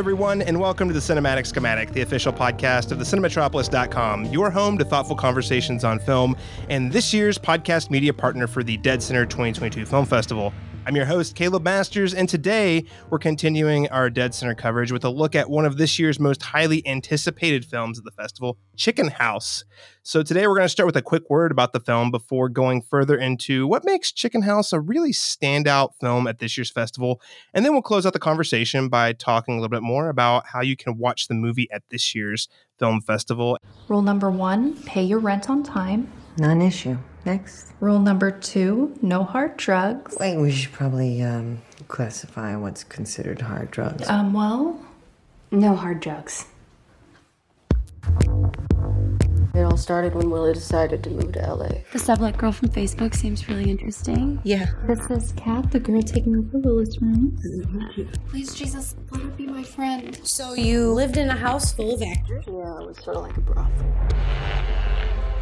Everyone, and welcome to the Cinematic Schematic, the official podcast of the Cinematropolis.com, your home to thoughtful conversations on film, and this year's podcast media partner for the deadCenter 2022 Film Festival. I'm your host, Caleb Masters, and today we're continuing our deadCenter coverage with a look at one of this year's most highly anticipated films at the festival, Chicken House. So today we're going to start with a quick word about the film before going further into what makes Chicken House a really standout film at this year's festival, and then we'll close out the conversation by talking a little bit more about how you can watch the movie at this year's film festival. Rule number one pay your rent on time. Non issue. Next. Rule number two no hard drugs. Wait, we should probably um, classify what's considered hard drugs. Um, well, No hard drugs. It all started when Willie decided to move to LA. The sublet girl from Facebook seems really interesting. yeah. This is Kat, the girl taking over Willis' room. Please, Jesus, let her be my friend. So you lived in a house full of actors? Yeah, it was sort of like a brothel.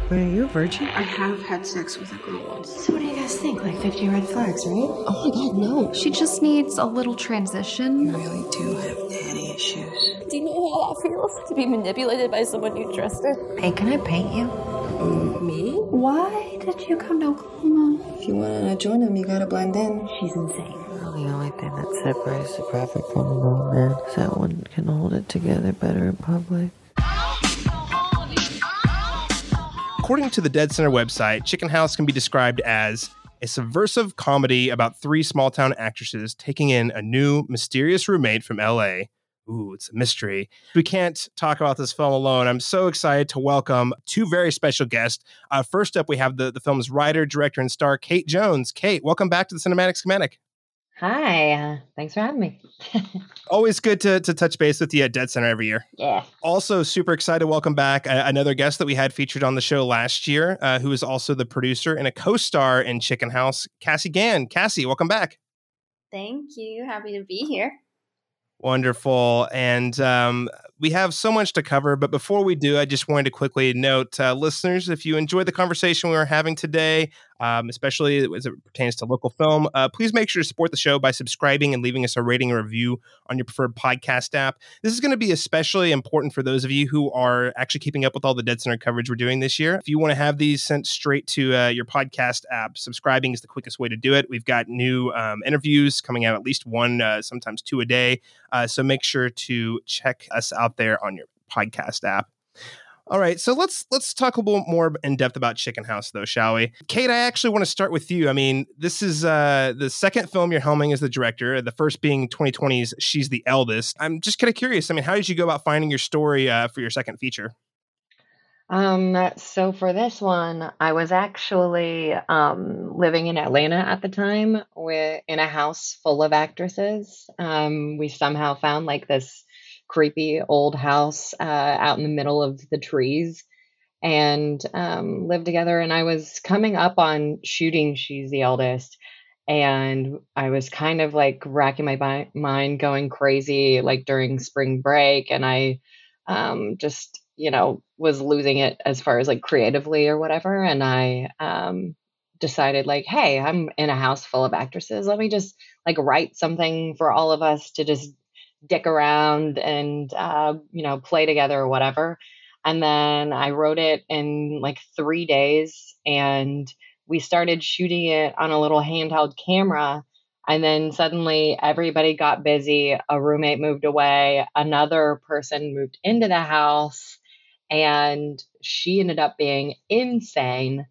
Wait, are you a virgin? I have had sex with a girl once. So what do you guys think? Like 50 red flags, right? Oh my god, no. she just needs a little transition. You really do have daddy issues. Do you know how that feels? To be manipulated by someone you trusted? Hey, can I paint you? Mm, me? Why did you come to Oklahoma? If you wanna join them, you gotta blend in. She's insane. Well, the only thing that separates the prophet from the old man is that one can hold it together better in public. According to the deadCenter website, Chicken House can be described as a subversive comedy about three small town actresses taking in a new mysterious roommate from LA. Ooh, it's a mystery. We can't talk about this film alone. I'm so excited to welcome two very special guests. Uh, first up, we have the, the film's writer, director, and star, Cate Jones. Cate, welcome back to the Cinematic Schematic. Hi, uh, thanks for having me. Always good to, to touch base with you at deadCenter every year. yeah. Also, super excited to welcome back uh, another guest that we had featured on the show last year, uh, who is also the producer and a co star in Chicken House, Kassie Gann. Kassie, welcome back. Thank you. Happy to be here. Wonderful. And um, we have so much to cover. But before we do, I just wanted to quickly note uh, listeners, if you enjoyed the conversation we were having today, um, especially as it pertains to local film, uh, please make sure to support the show by subscribing and leaving us a rating and review on your preferred podcast app. This is going to be especially important for those of you who are actually keeping up with all the deadCenter coverage we're doing this year. If you want to have these sent straight to uh, your podcast app, subscribing is the quickest way to do it. We've got new um, interviews coming out, at least one, uh, sometimes two a day. Uh, so make sure to check us out there on your podcast app. All right, so let's let's talk a little more in depth about Chicken House, though, shall we? Cate, I actually want to start with you. I mean, this is uh, the second film you're helming as the director. The first being 2020's She's the Eldest. I'm just kind of curious. I mean, how did you go about finding your story uh, for your second feature? Um, so for this one, I was actually um, living in Atlanta at the time with in a house full of actresses. Um, we somehow found like this creepy old house uh, out in the middle of the trees and um, lived together. And I was coming up on shooting She's the Eldest. And I was kind of like racking my bi- mind, going crazy like during spring break. And I um, just, you know, was losing it as far as like creatively or whatever. And I um, decided, like, hey, I'm in a house full of actresses. Let me just like write something for all of us to just dick around and, uh, you know, play together or whatever. And then I wrote it in like three days and we started shooting it on a little handheld camera. And then suddenly everybody got busy. A roommate moved away, another person moved into the house, and she ended up being insane.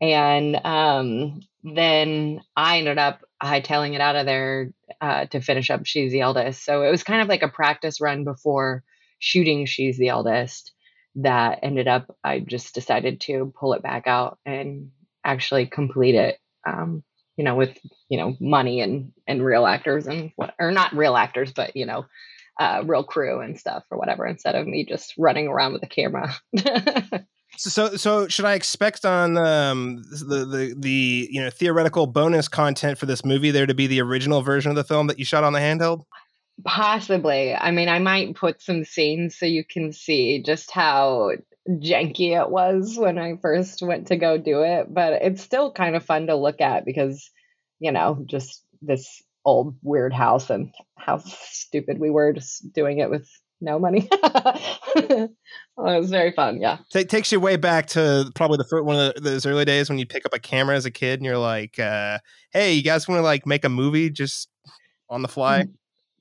And um, then I ended up hightailing it out of there uh, to finish up She's the Eldest. So it was kind of like a practice run before shooting She's the Eldest that ended up, I just decided to pull it back out and actually complete it. Um, you know, with you know money and and real actors and what, or not real actors, but you know, uh, real crew and stuff or whatever, instead of me just running around with a camera. So, so should I expect on um, the the the you know theoretical bonus content for this movie there to be the original version of the film that you shot on the handheld? Possibly. I mean, I might put some scenes so you can see just how janky it was when I first went to go do it, but it's still kind of fun to look at because, you know, just this old weird house and how stupid we were just doing it with no money. it was very fun. Yeah. It takes you way back to probably the first, one of the, those early days when you pick up a camera as a kid and you're like, uh, "Hey, you guys want to like make a movie just on the fly?"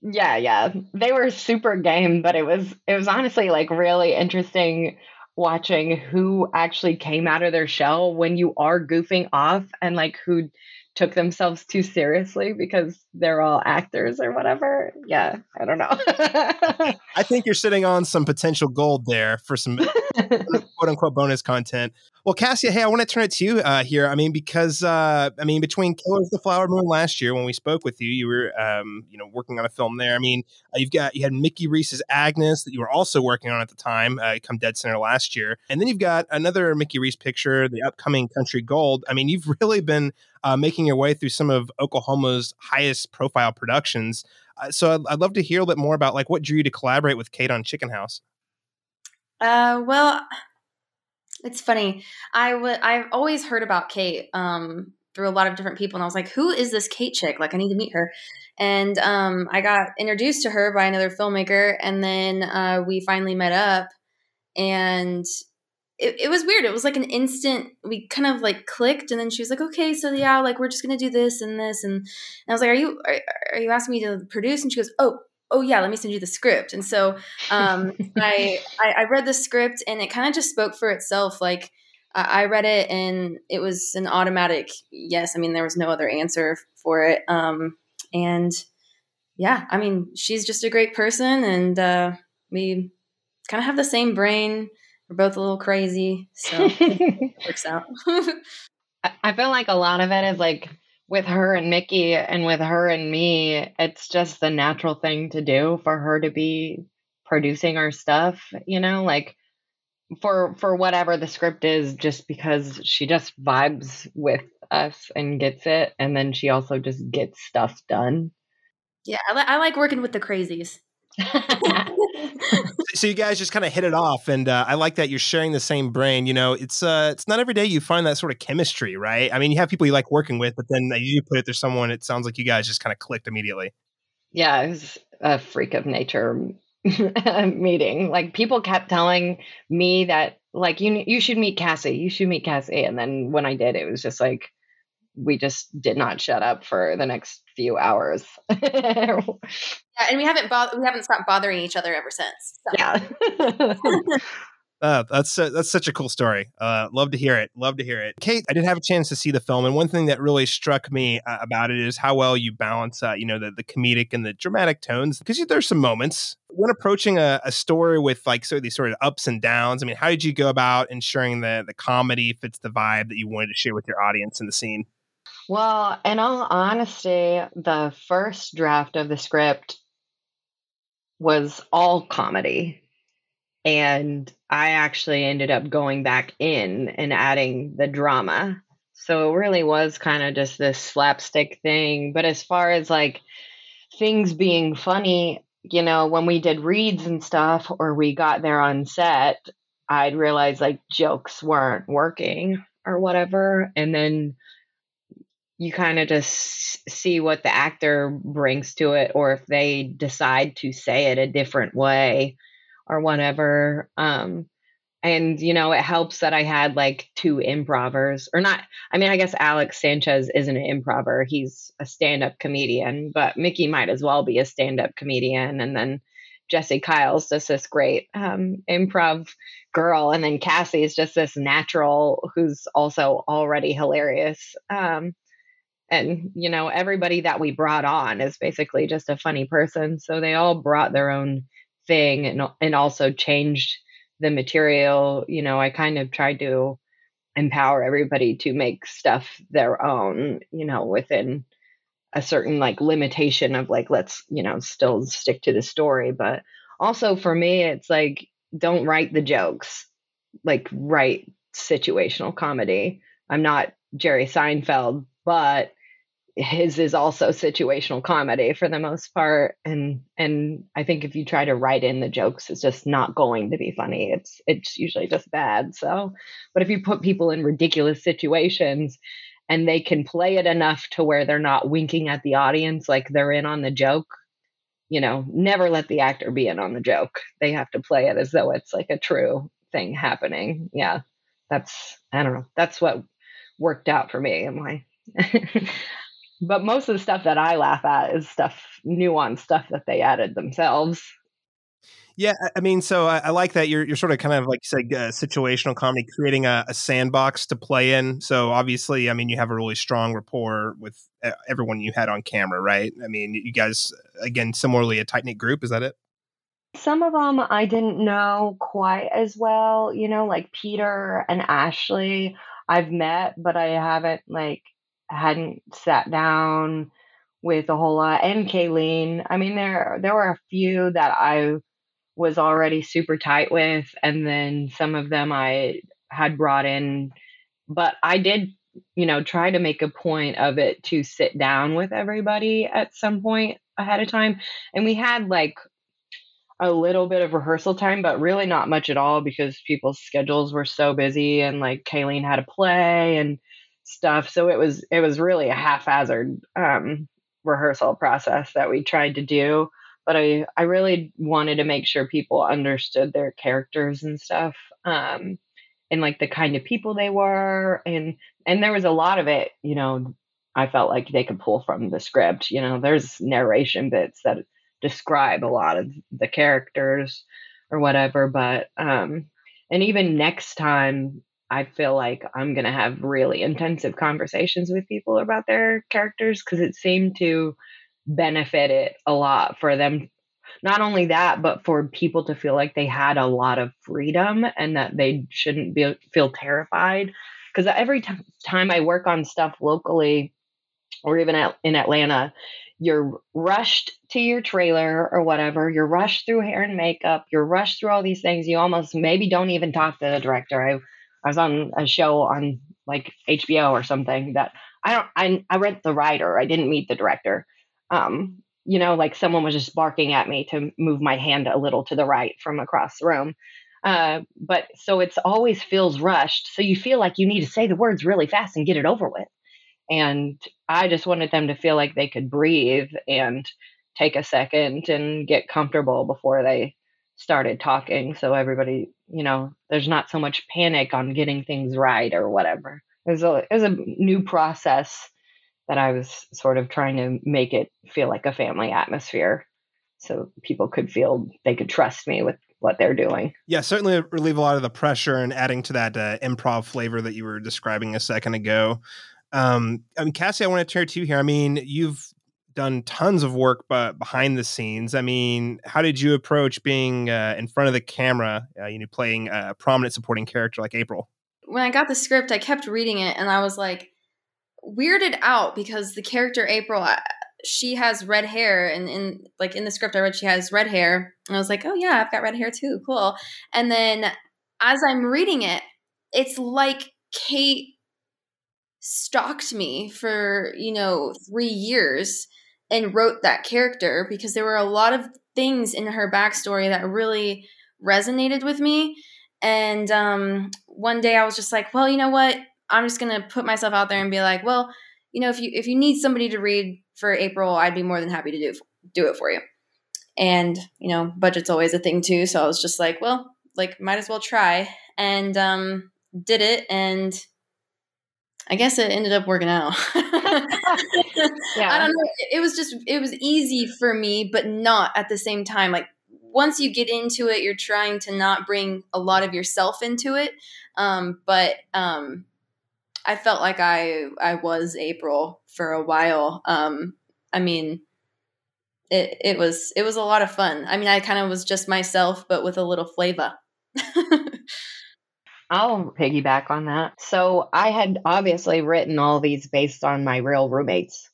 Yeah, yeah. They were super game, but it was it was honestly like really interesting watching who actually came out of their shell when you are goofing off and like who took themselves too seriously because they're all actors or whatever. Yeah, I don't know. I think you're sitting on some potential gold there for some quote unquote bonus content. Well, Kassie, hey, I want to turn it to you uh, here. I mean, because uh, I mean, between Killers of the Flower Moon last year when we spoke with you, you were um, you know working on a film there. I mean, uh, you've got you had Mickey Reese's Agnes that you were also working on at the time, uh, come deadCenter last year, and then you've got another Mickey Reese picture, the upcoming Country Gold. I mean, you've really been uh, making your way through some of Oklahoma's highest profile productions. So I'd, I'd, love to hear a little bit more about like what drew you to collaborate with Cate on Chicken House. Uh, well, it's funny. I would I've always heard about Cate um, through a lot of different people, and I was like, "Who is this Cate chick? Like, I need to meet her." And um, I got introduced to her by another filmmaker, and then uh, we finally met up, and it, it was weird. It was like an instant. We kind of like clicked, and then she was like, "Okay, so yeah, like we're just gonna do this and this," and, and I was like, "Are you are, are you asking me to produce?" And she goes, "Oh, oh yeah let me send you the script. And so um, I, I, I read the script and it kind of just spoke for itself. Like I, I read it and it was an automatic yes. I mean there was no other answer for it. Um, and yeah i mean she's just a great person and uh, we kind of have the same brain. We're both a little crazy so it works out. I feel like a lot of it is like with her and Mickey and with her and me, it's just the natural thing to do for her to be producing our stuff, you know, like for for whatever the script is just because she just vibes with us and gets it and then she also just gets stuff done. Yeah, I, li- I like working with the crazies. so you guys just kind of hit it off, and uh, I like that you're sharing the same brain. You know, it's uh, it's not every day you find that sort of chemistry, right? I mean, you have people you like working with, but then you put it there's someone. It sounds like you guys just kind of clicked immediately. Yeah, it was a freak of nature meeting. Like people kept telling me that, like you you should meet Kassie, you should meet Kassie, and then when I did, it was just like we just did not shut up for the next few hours. yeah, and we haven't bo- we haven't stopped bothering each other ever since. So. Yeah. Uh, that's uh, that's such a cool story. Uh, love to hear it. Love to hear it. Kate, I did have a chance to see the film, and one thing that really struck me uh, about it is how well you balance, uh, you know, the, the comedic and the dramatic tones. Because there's some moments when approaching a, a story with like so these sort of ups and downs. I mean, how did you go about ensuring that the comedy fits the vibe that you wanted to share with your audience in the scene? Well, in all honesty, the first draft of the script was all comedy. And I actually ended up going back in and adding the drama. So it really was kind of just this slapstick thing. But as far as like things being funny, you know, when we did reads and stuff or we got there on set, I'd realize like jokes weren't working or whatever. And then you kind of just see what the actor brings to it or if they decide to say it a different way or whatever um and you know it helps that i had like two improvers or not i mean i guess alex sanchez isn't an improver he's a stand-up comedian but mickey might as well be a stand-up comedian and then jesse kyle's just this great um, improv girl and then kassie is just this natural who's also already hilarious um, and you know everybody that we brought on is basically just a funny person. So they all brought their own thing and and also changed the material. You know i kind of tried to empower everybody to make stuff their own you know within a certain like limitation of like let's you know still stick to the story. But also for me it's like don't write the jokes. Like write situational comedy. I'm not jerry seinfeld but his is also situational comedy for the most part and and i think if you try to write in the jokes it's just not going to be funny it's it's usually just bad so but if you put people in ridiculous situations and they can play it enough to where they're not winking at the audience like they're in on the joke. You know, never let the actor be in on the joke. They have to play it as though it's like a true thing happening. Yeah. That's I don't know. That's what worked out for me. Am I but most of the stuff that I laugh at is stuff nuanced stuff that they added themselves. Yeah, I mean, so I, I, like that you're you're sort of kind of like you said, uh, situational comedy, creating a, a, sandbox to play in. So obviously, I mean, you have a really strong rapport with uh, everyone you had on camera, right? I mean, you guys again, similarly, a tight knit group. Is that it? Some of them I didn't know quite as well. You know, like Peter and Ashley, I've met, but I haven't like hadn't sat down with a whole lot. And Kayleen, I mean, there there were a few that I was already super tight with, and then some of them I had brought in. But I did, you know, try to make a point of it to sit down with everybody at some point ahead of time. And we had like a little bit of rehearsal time, but really not much at all because people's schedules were so busy and like Kayleen had a play and stuff. So it was it was really a haphazard um, rehearsal process that we tried to do but I, I really wanted to make sure people understood their characters and stuff um, and like the kind of people they were and and there was a lot of it you know i felt like they could pull from the script you know there's narration bits that describe a lot of the characters or whatever but um and even next time i feel like i'm going to have really intensive conversations with people about their characters because it seemed to benefit it a lot for them. Not only that but for people to feel like they had a lot of freedom and that they shouldn't be feel terrified. Because every t- time i work on stuff locally or even at, in atlanta you're rushed to your trailer or whatever you're rushed through hair and makeup you're rushed through all these things you almost maybe don't even talk to the director. I, I was on a show on like hbo or something that i don't i, I read the writer i didn't meet the director um, you know, like someone was just barking at me to move my hand a little to the right from across the room. Uh, but so it's always feels rushed. So you feel like you need to say the words really fast and get it over with. And I just wanted them to feel like they could breathe and take a second and get comfortable before they started talking. So everybody, you know, there's not so much panic on getting things right or whatever. It was a, it was a new process that I was sort of trying to make it feel like a family atmosphere so people could feel they could trust me with what they're doing. Yeah, certainly relieve a lot of the pressure and adding to that uh, improv flavor that you were describing a second ago. Um, I mean, Kassie, I want to turn to you here. I mean, you've done tons of work but behind the scenes. I mean, how did you approach being uh, in front of the camera, uh, you know, playing a prominent supporting character like April? When I got the script, I kept reading it and I was like, weirded out because the character April, uh, she has red hair, and in like in the script I read, she has red hair, and I was like, oh yeah, I've got red hair too, cool. And then as I'm reading it, it's like Cate stalked me for you know three years and wrote that character because there were a lot of things in her backstory that really resonated with me. And um, one day I was just like, well, you know what? I'm just gonna put myself out there and be like, well, you know, if you if you need somebody to read for April, I'd be more than happy to do do it for you. And you know, budget's always a thing too. So I was just like, well, like might as well try, and um, did it, and I guess it ended up working out. yeah. I don't know. It was just it was easy for me, but not at the same time. Like once you get into it, you're trying to not bring a lot of yourself into it. Um, but um, I felt like I I was April for a while. Um, I mean, it it was it was a lot of fun. I mean, I kind of was just myself, but with a little flavor. I'll piggyback on that. So I had obviously written all these based on my real roommates,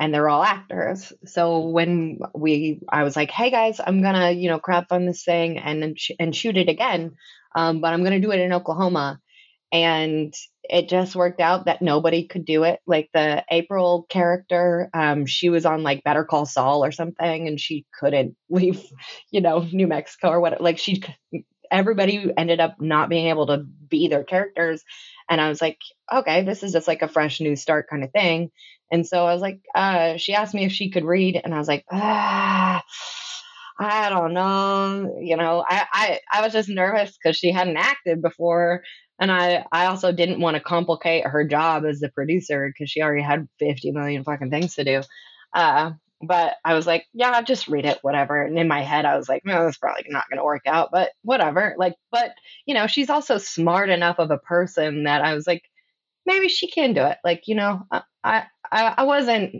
and they're all actors. So when we, I was like, "Hey guys, I'm gonna you know crap on this thing and and shoot it again, um, but I'm gonna do it in Oklahoma." and it just worked out that nobody could do it like the april character um, she was on like better call saul or something and she couldn't leave you know new mexico or what like she everybody ended up not being able to be their characters. And I was like, okay, this is just like a fresh new start kind of thing. And so I was like, uh, she asked me if she could read, and I was like, ah, I don't know. You know, I, I, I was just nervous because she hadn't acted before. And I, I also didn't want to complicate her job as the producer because she already had 50 million fucking things to do. Uh, but I was like, yeah, just read it, whatever. And in my head, I was like, no, that's probably not going to work out, but whatever. Like, but you know, she's also smart enough of a person that I was like, maybe she can do it. Like, you know, I, I, I wasn't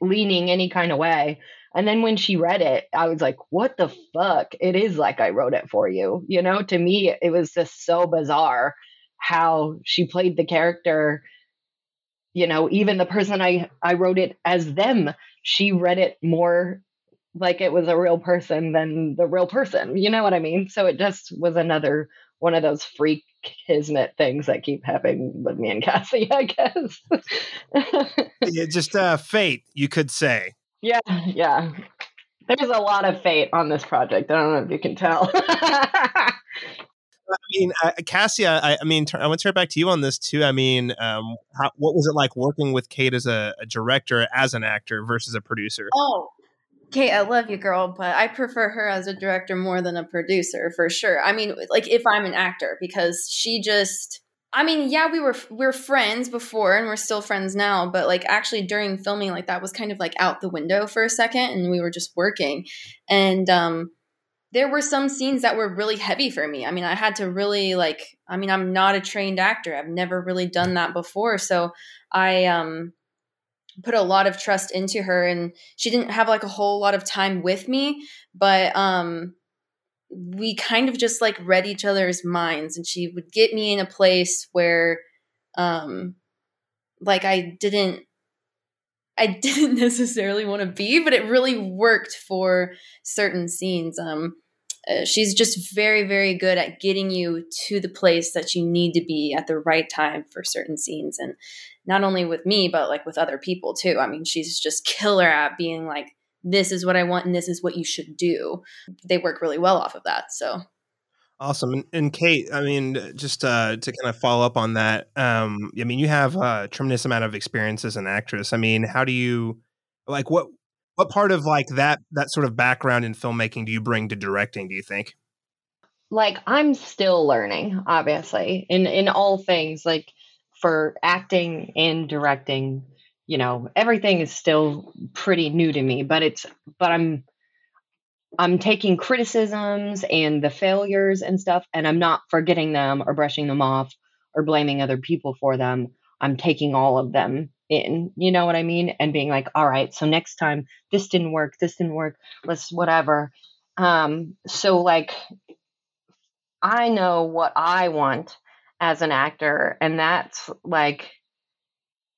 leaning any kind of way. And then when she read it, I was like, what the fuck? It is like I wrote it for you. You know, to me, it was just so bizarre how she played the character. You know, even the person I, I wrote it as them, she read it more like it was a real person than the real person. You know what I mean? So it just was another one of those freak kismet things that keep happening with me and Kassie, I guess. yeah, just uh, fate, you could say. Yeah, yeah. There's a lot of fate on this project. I don't know if you can tell. I mean, uh, Kassie, I, I mean, I want to turn back to you on this too. I mean, um, how, what was it like working with Cate as a, a, director, as an actor versus a producer? Oh, Cate, I love you, girl, but I prefer her as a director more than a producer for sure. I mean, like if I'm an actor, because she just. I mean, yeah, we were we are friends before, and we're still friends now. But like, actually, during filming, like that was kind of like out the window for a second, and we were just working. And um, there were some scenes that were really heavy for me. I mean, I had to really like. I mean, I'm not a trained actor. I've never really done that before, so I um put a lot of trust into her and she didn't have like a whole lot of time with me but um we kind of just like read each other's minds and she would get me in a place where um like I didn't I didn't necessarily want to be but it really worked for certain scenes um uh, she's just very very good at getting you to the place that you need to be at the right time for certain scenes and not only with me but like with other people too i mean she's just killer at being like this is what i want and this is what you should do they work really well off of that so Awesome. And, and, Cate, I mean, just uh, to kind of follow up on that, um, I mean, you have a tremendous amount of experience as an actress. I mean, how do you, like, what, what part of like that, that sort of background in filmmaking do you bring to directing, do you think? Like, I'm still learning, obviously, in, in all things. Like, for acting and directing, you know, everything is still pretty new to me, but it's but I'm I'm taking criticisms and the failures and stuff and I'm not forgetting them or brushing them off or blaming other people for them. I'm taking all of them in, you know what I mean? And being like, all right, so next time this didn't work, this didn't work, let's whatever. Um, so like I know what I want as an actor and that's like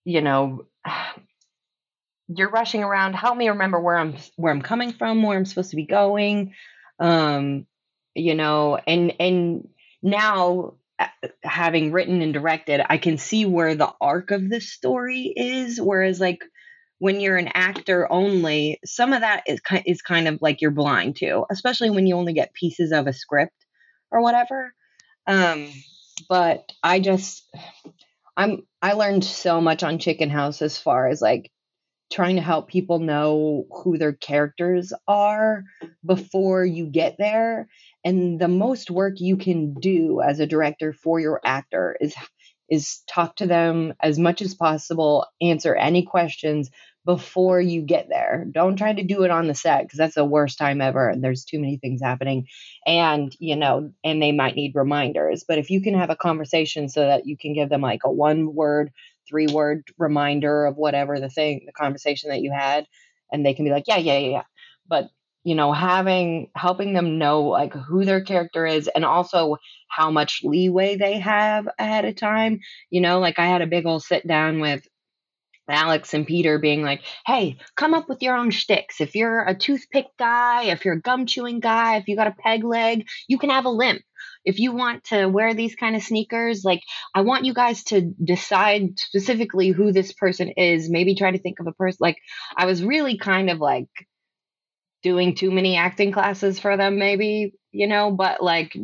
you know you're rushing around help me remember where i'm where i'm coming from where i'm supposed to be going um you know and and now having written and directed i can see where the arc of this story is whereas like when you're an actor only some of that is is kind of like you're blind to especially when you only get pieces of a script or whatever. Um but I just I'm I learned so much on Chicken House as far as like trying to help people know who their characters are before you get there and the most work you can do as a director for your actor is is talk to them as much as possible answer any questions before you get there. Don't try to do it on the set because that's the worst time ever and there's too many things happening. And, you know, and they might need reminders. But if you can have a conversation so that you can give them like a one word, three word reminder of whatever the thing, the conversation that you had, and they can be like, yeah, yeah, yeah, yeah. But, you know, having, helping them know like who their character is and also how much leeway they have ahead of time. You know, like I had a big old sit down with Alex and Peter being like, hey, come up with your own shticks. If you're a toothpick guy, if you're a gum chewing guy, if you got a peg leg, you can have a limp. If you want to wear these kind of sneakers, like I want you guys to decide specifically who this person is. Maybe try to think of a person. Like I was really kind of like doing too many acting classes for them, maybe, you know, but like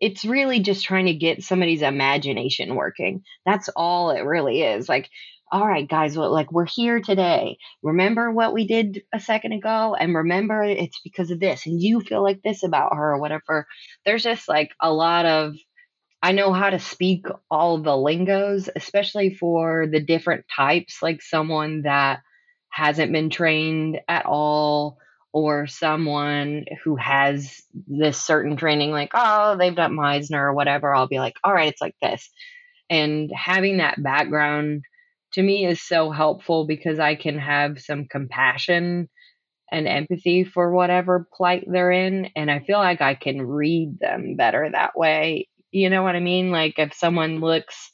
it's really just trying to get somebody's imagination working. That's all it really is. Like, all right, guys, well, like we're here today. Remember what we did a second ago? And remember it's because of this. And you feel like this about her or whatever. There's just like a lot of I know how to speak all the lingos, especially for the different types, like someone that hasn't been trained at all or someone who has this certain training, like, oh, they've done Meisner or whatever, I'll be like, all right, it's like this. And having that background to me is so helpful because I can have some compassion and empathy for whatever plight they're in. And I feel like I can read them better that way. You know what I mean? Like if someone looks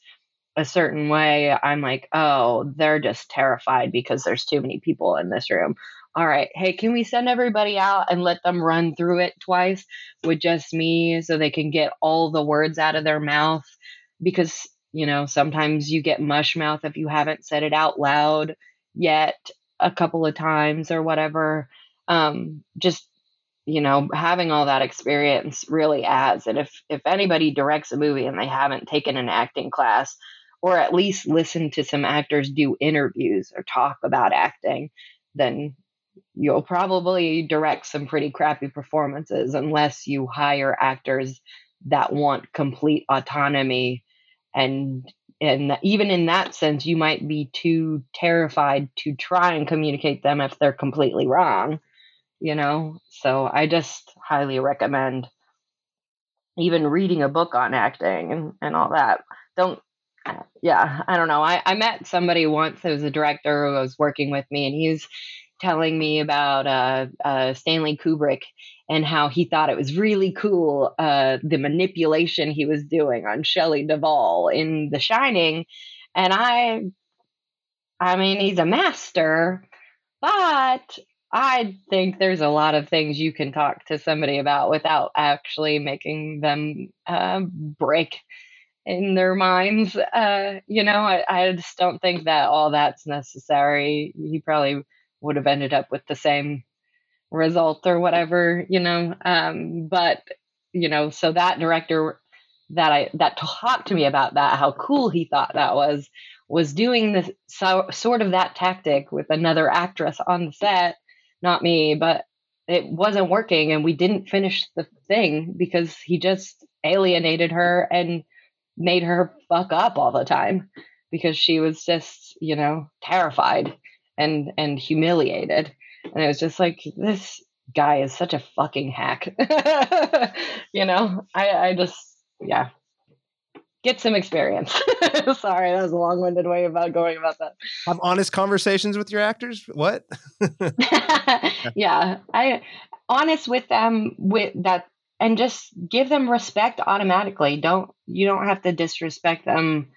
a certain way, I'm like, oh, they're just terrified because there's too many people in this room all right, hey, can we send everybody out and let them run through it twice with just me so they can get all the words out of their mouth? Because, you know, sometimes you get mush mouth if you haven't said it out loud yet a couple of times or whatever. Um, just, you know, having all that experience really adds. And if, if anybody directs a movie and they haven't taken an acting class, or at least listen to some actors do interviews or talk about acting, then you'll probably direct some pretty crappy performances unless you hire actors that want complete autonomy and and even in that sense you might be too terrified to try and communicate them if they're completely wrong you know? So i just highly recommend even reading a book on acting and, and all that. Don't yeah i don't know. I, I met somebody once who was a director who was working with me and he's telling me about uh, uh, Stanley Kubrick and how he thought it was really cool uh, the manipulation he was doing on Shelley Duvall in The Shining, and I, I mean, he's a master, but I think there's a lot of things you can talk to somebody about without actually making them uh, break in their minds. Uh, you know, I, I just don't think that all that's necessary. He probably would have ended up with the same result or whatever, you know. Um, but you know, so that director that I that talked to me about that, how cool he thought that was, was doing the so, sort of that tactic with another actress on the set, not me, but it wasn't working, and we didn't finish the thing because he just alienated her and made her fuck up all the time because she was just, you know, terrified and and humiliated. And it was just like this guy is such a fucking hack. you know, I I just yeah. Get some experience. Sorry, that was a long-winded way about going about that. Have honest conversations with your actors. What? yeah, I honest with them with that, and just give them respect automatically. Don't you don't have to disrespect them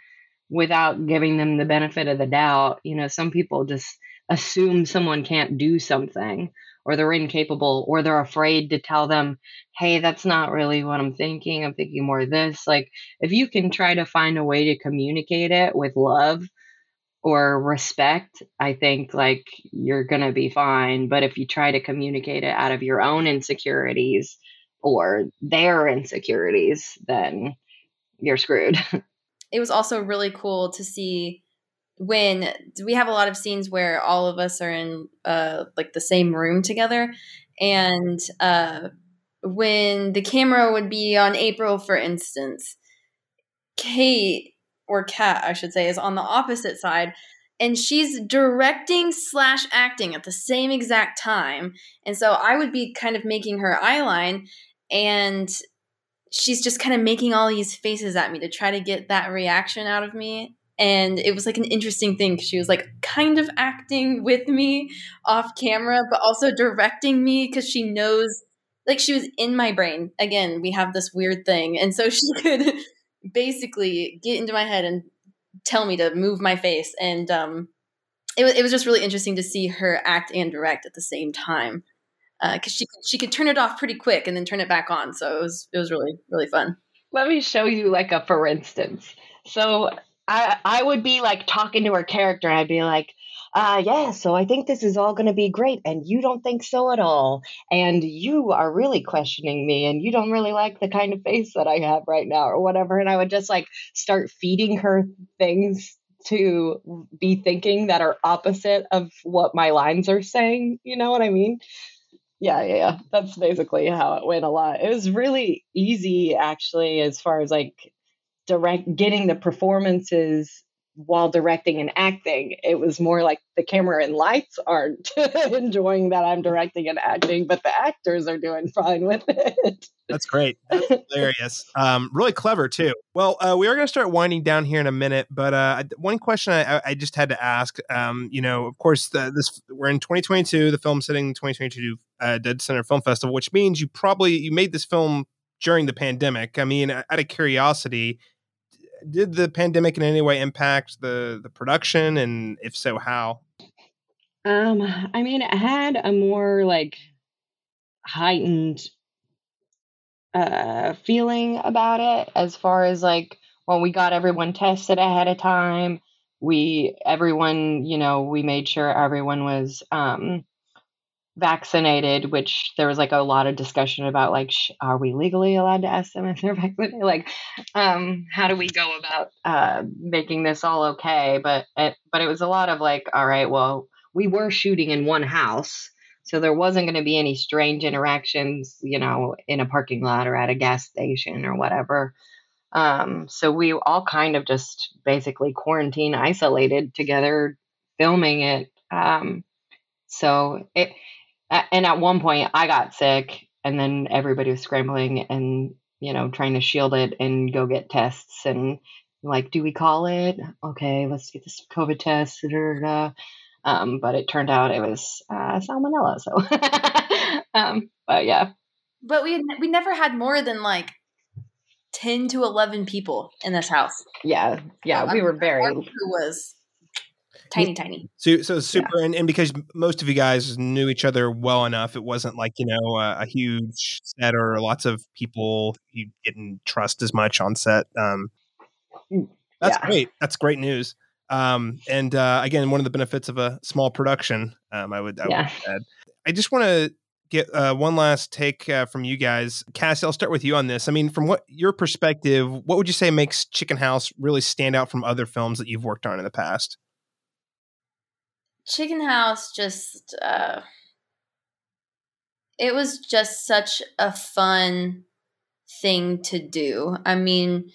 without giving them the benefit of the doubt. You know, some people just assume someone can't do something or they're incapable or they're afraid to tell them, hey, that's not really what I'm thinking. I'm thinking more this. Like, if you can try to find a way to communicate it with love or respect, I think like you're going to be fine. But if you try to communicate it out of your own insecurities or their insecurities, then you're screwed. it was also really cool to see when we have a lot of scenes where all of us are in uh like the same room together. And uh when the camera would be on April for instance Cate or Kat I should say is on the opposite side and she's directing slash acting at the same exact time. And so I would be kind of making her eyeline and she's just kind of making all these faces at me to try to get that reaction out of me and it was like an interesting thing she was like kind of acting with me off camera but also directing me because she knows like she was in my brain. Again we have this weird thing. And so she could basically get into my head and tell me to move my face. And um it was, it was just really interesting to see her act and direct at the same time because uh, she she could turn it off pretty quick and then turn it back on. So it was it was really really fun. Let me show you like a for instance. So I I would be like talking to her character. I'd be like, uh, yeah, so I think this is all going to be great. And you don't think so at all. And you are really questioning me and you don't really like the kind of face that I have right now or whatever. And I would just like start feeding her things to be thinking that are opposite of what my lines are saying. You know what I mean? Yeah, yeah, yeah. That's basically how it went a lot. It was really easy, actually, as far as like direct getting the performances while directing and acting. It was more like the camera and lights aren't enjoying that I'm directing and acting, but the actors are doing fine with it. That's great. That's hilarious. Um, really clever too. Well, uh, we are going to start winding down here in a minute, but uh, one question I, I just had to ask. Um, you know, of course, the, this we're in 2022. The film sitting 2022 uh, deadCenter Film Festival, which means you probably you made this film during the pandemic. I mean, out of curiosity, did the pandemic in any way impact the the production, and if so, how? Um, I mean, it had a more like heightened uh feeling about it as far as like when we got everyone tested ahead of time we everyone you know we made sure everyone was um vaccinated, which there was like a lot of discussion about like, sh- are we legally allowed to ask them if they're vaccinated? Like, um, how do we go about uh, making this all okay? But it, but it was a lot of like, all right, well, we were shooting in one house. So there wasn't going to be any strange interactions, you know, in a parking lot or at a gas station or whatever. Um, so we all kind of just basically quarantine isolated together, filming it. Um, so it and at one point I got sick and then everybody was scrambling and you know trying to shield it and go get tests and like do we call it? Okay let's get this covid test um, but it turned out it was uh, salmonella so um, but yeah. But we we never had more than like 10 to 11 people in this house. Yeah yeah we were very who was tiny, tiny. So, so super, yeah. and, and because most of you guys knew each other well enough, it wasn't like you know a, a huge set or lots of people you didn't trust as much on set. Um, mm, that's yeah. great. That's great news. Um, and uh, again, one of the benefits of a small production, um, I would, I yeah. would add. I just want to get uh, one last take uh, from you guys. Kassie, I'll start with you on this. I mean, from what your perspective, what would you say makes Chicken House really stand out from other films that you've worked on in the past? Chicken House just uh it was just such a fun thing to do. I mean,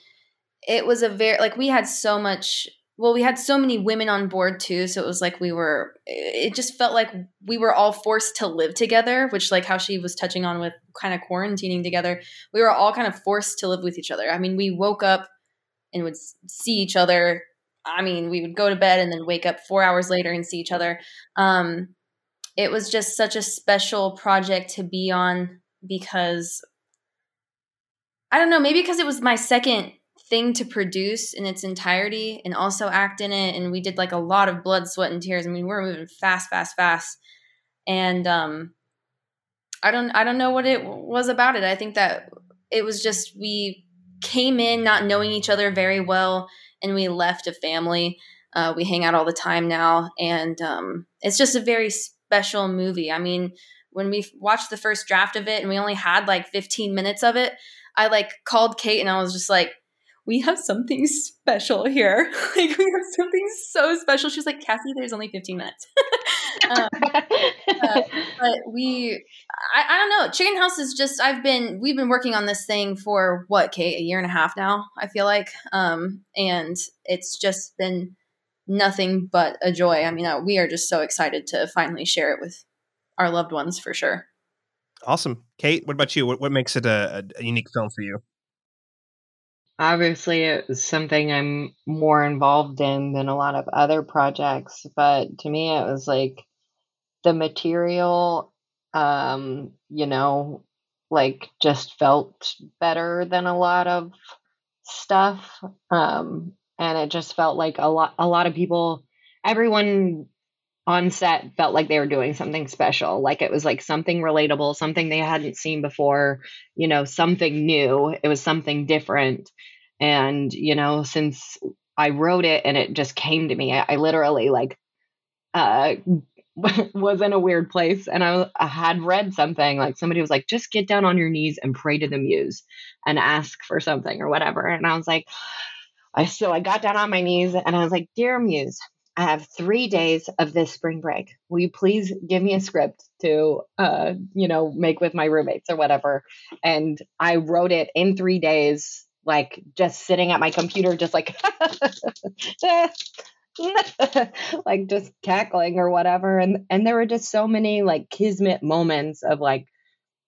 it was a very like we had so much well, we had so many women on board too, so it was like we were it just felt like we were all forced to live together, which like how she was touching on with kind of quarantining together. We were all kind of forced to live with each other. I mean, we woke up and would see each other I mean, we would go to bed and then wake up four hours later and see each other. Um, it was just such a special project to be on because I don't know, maybe because it was my second thing to produce in its entirety and also act in it. And we did like a lot of blood, sweat, and tears. I mean, we were moving fast, fast, fast. And um, I don't, I don't know what it was about it. I think that it was just we came in not knowing each other very well and we left a family. Uh, we hang out all the time now, and um, it's just a very special movie. I mean, when we watched the first draft of it and we only had like 15 minutes of it, I like called Cate and I was just like, we have something special here. like we have something so special. She was like, Kassie, there's only 15 minutes. um, uh, but we, I, I, don't know. Chicken House is just, I've been, we've been working on this thing for what, Cate, a year and a half now, I feel like. Um, and it's just been nothing but a joy. I mean, uh, we are just so excited to finally share it with our loved ones for sure. Awesome. Cate, what about you? What, what makes it a, a unique film for you? Obviously, it's something I'm more involved in than a lot of other projects, but to me, it was like the material, um, you know, like just felt better than a lot of stuff. Um, and it just felt like a lot, a lot of people, everyone on set felt like they were doing something special like it was like something relatable something they hadn't seen before you know something new it was something different and you know since i wrote it and it just came to me i, I literally like uh, was in a weird place and I, I had read something like somebody was like just get down on your knees and pray to the muse and ask for something or whatever and i was like i so i got down on my knees and i was like dear muse i have three days of this spring break. Will you please give me a script to uh you know make with my roommates or whatever and i wrote it in three days like just sitting at my computer just like like just cackling or whatever and and there were just so many like kismet moments of like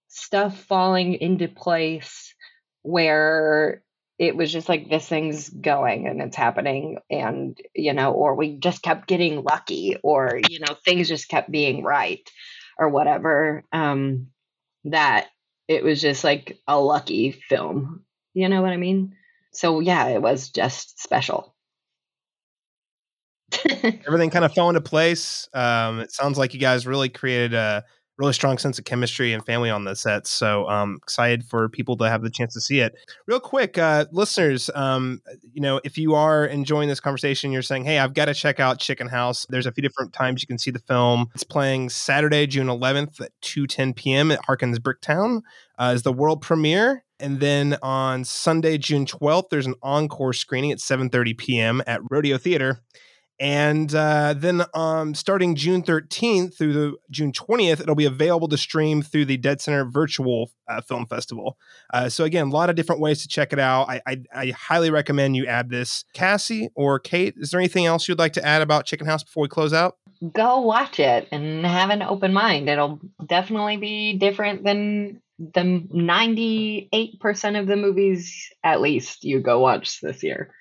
stuff falling into place where it was just like this thing's going and it's happening and you know or we just kept getting lucky or you know things just kept being right or whatever um that it was just like a lucky film. You know what i mean? So yeah it was just special Everything kind of fell into place. Um, it sounds like you guys really created a really strong sense of chemistry and family on the set. So um, excited for people to have the chance to see it. Real quick, uh, listeners, um, you know, if you are enjoying this conversation, you're saying, "Hey, I've got to check out Chicken House." There's a few different times you can see the film. It's playing Saturday, June 11th at 2:10 p.m. at Harkins Bricktown. Uh, is the world premiere. And then on Sunday, June 12th, there's an encore screening at 7:30 p.m. at Rodeo Theater. And uh, then um, starting June 13th through the June 20th, it'll be available to stream through the deadCenter Virtual uh, Film Festival. Uh, so again, a lot of different ways to check it out. I, I, I, highly recommend you add this. Kassie or Cate, is there anything else you'd like to add about Chicken House before we close out? Go watch it and have an open mind. It'll definitely be different than the 98% of the movies, at least, you go watch this year.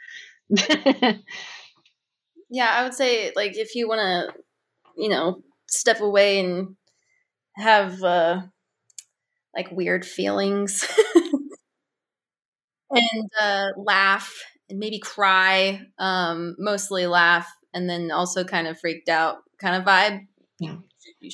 Yeah, I would say like if you want to, you know, step away and have uh like weird feelings and uh laugh and maybe cry, um mostly laugh and then also kind of freaked out kind of vibe. Yeah.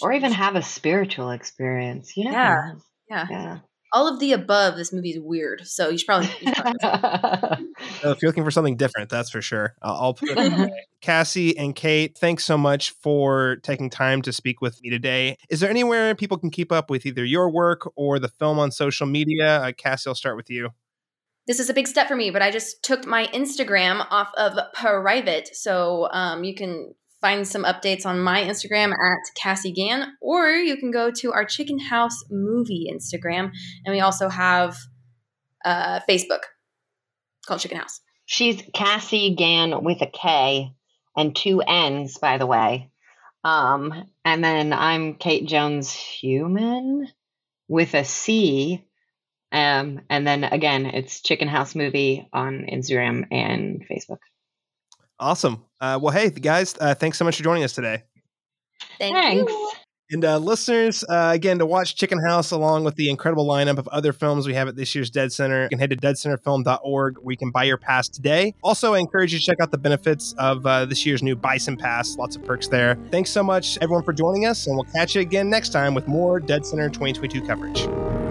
Or even have a spiritual experience, you know. Yeah. Yeah. yeah all of the above, this movie is weird. So you should probably. You should probably if you're looking for something different, that's for sure. I'll, I'll put it Kassie and Cate, thanks so much for taking time to speak with me today. Is there anywhere people can keep up with either your work or the film on social media? Uh, Kassie, I'll start with you. This is a big step for me, but I just took my Instagram off of private. So um, you can find some updates on my Instagram at Kassie Gann, or you can go to our Chicken House movie Instagram. And we also have uh, Facebook called Chicken House. She's Kassie Gann with a K and two N's, by the way. Um, and then I'm Cate Jones Human with a C. Um, and then again, it's Chicken House Movie on Instagram and Facebook. Awesome. Uh, well, hey, guys, uh, thanks so much for joining us today. Thank Thanks. You. And uh, listeners, uh, again, to watch Chicken House along with the incredible lineup of other films we have at this year's deadCenter, you can head to deadcenterfilm.org where you can buy your pass today. Also, I encourage you to check out the benefits of uh, this year's new Bison Pass. Lots of perks there. Thanks so much, everyone, for joining us, and we'll catch you again next time with more deadCenter 2022 coverage.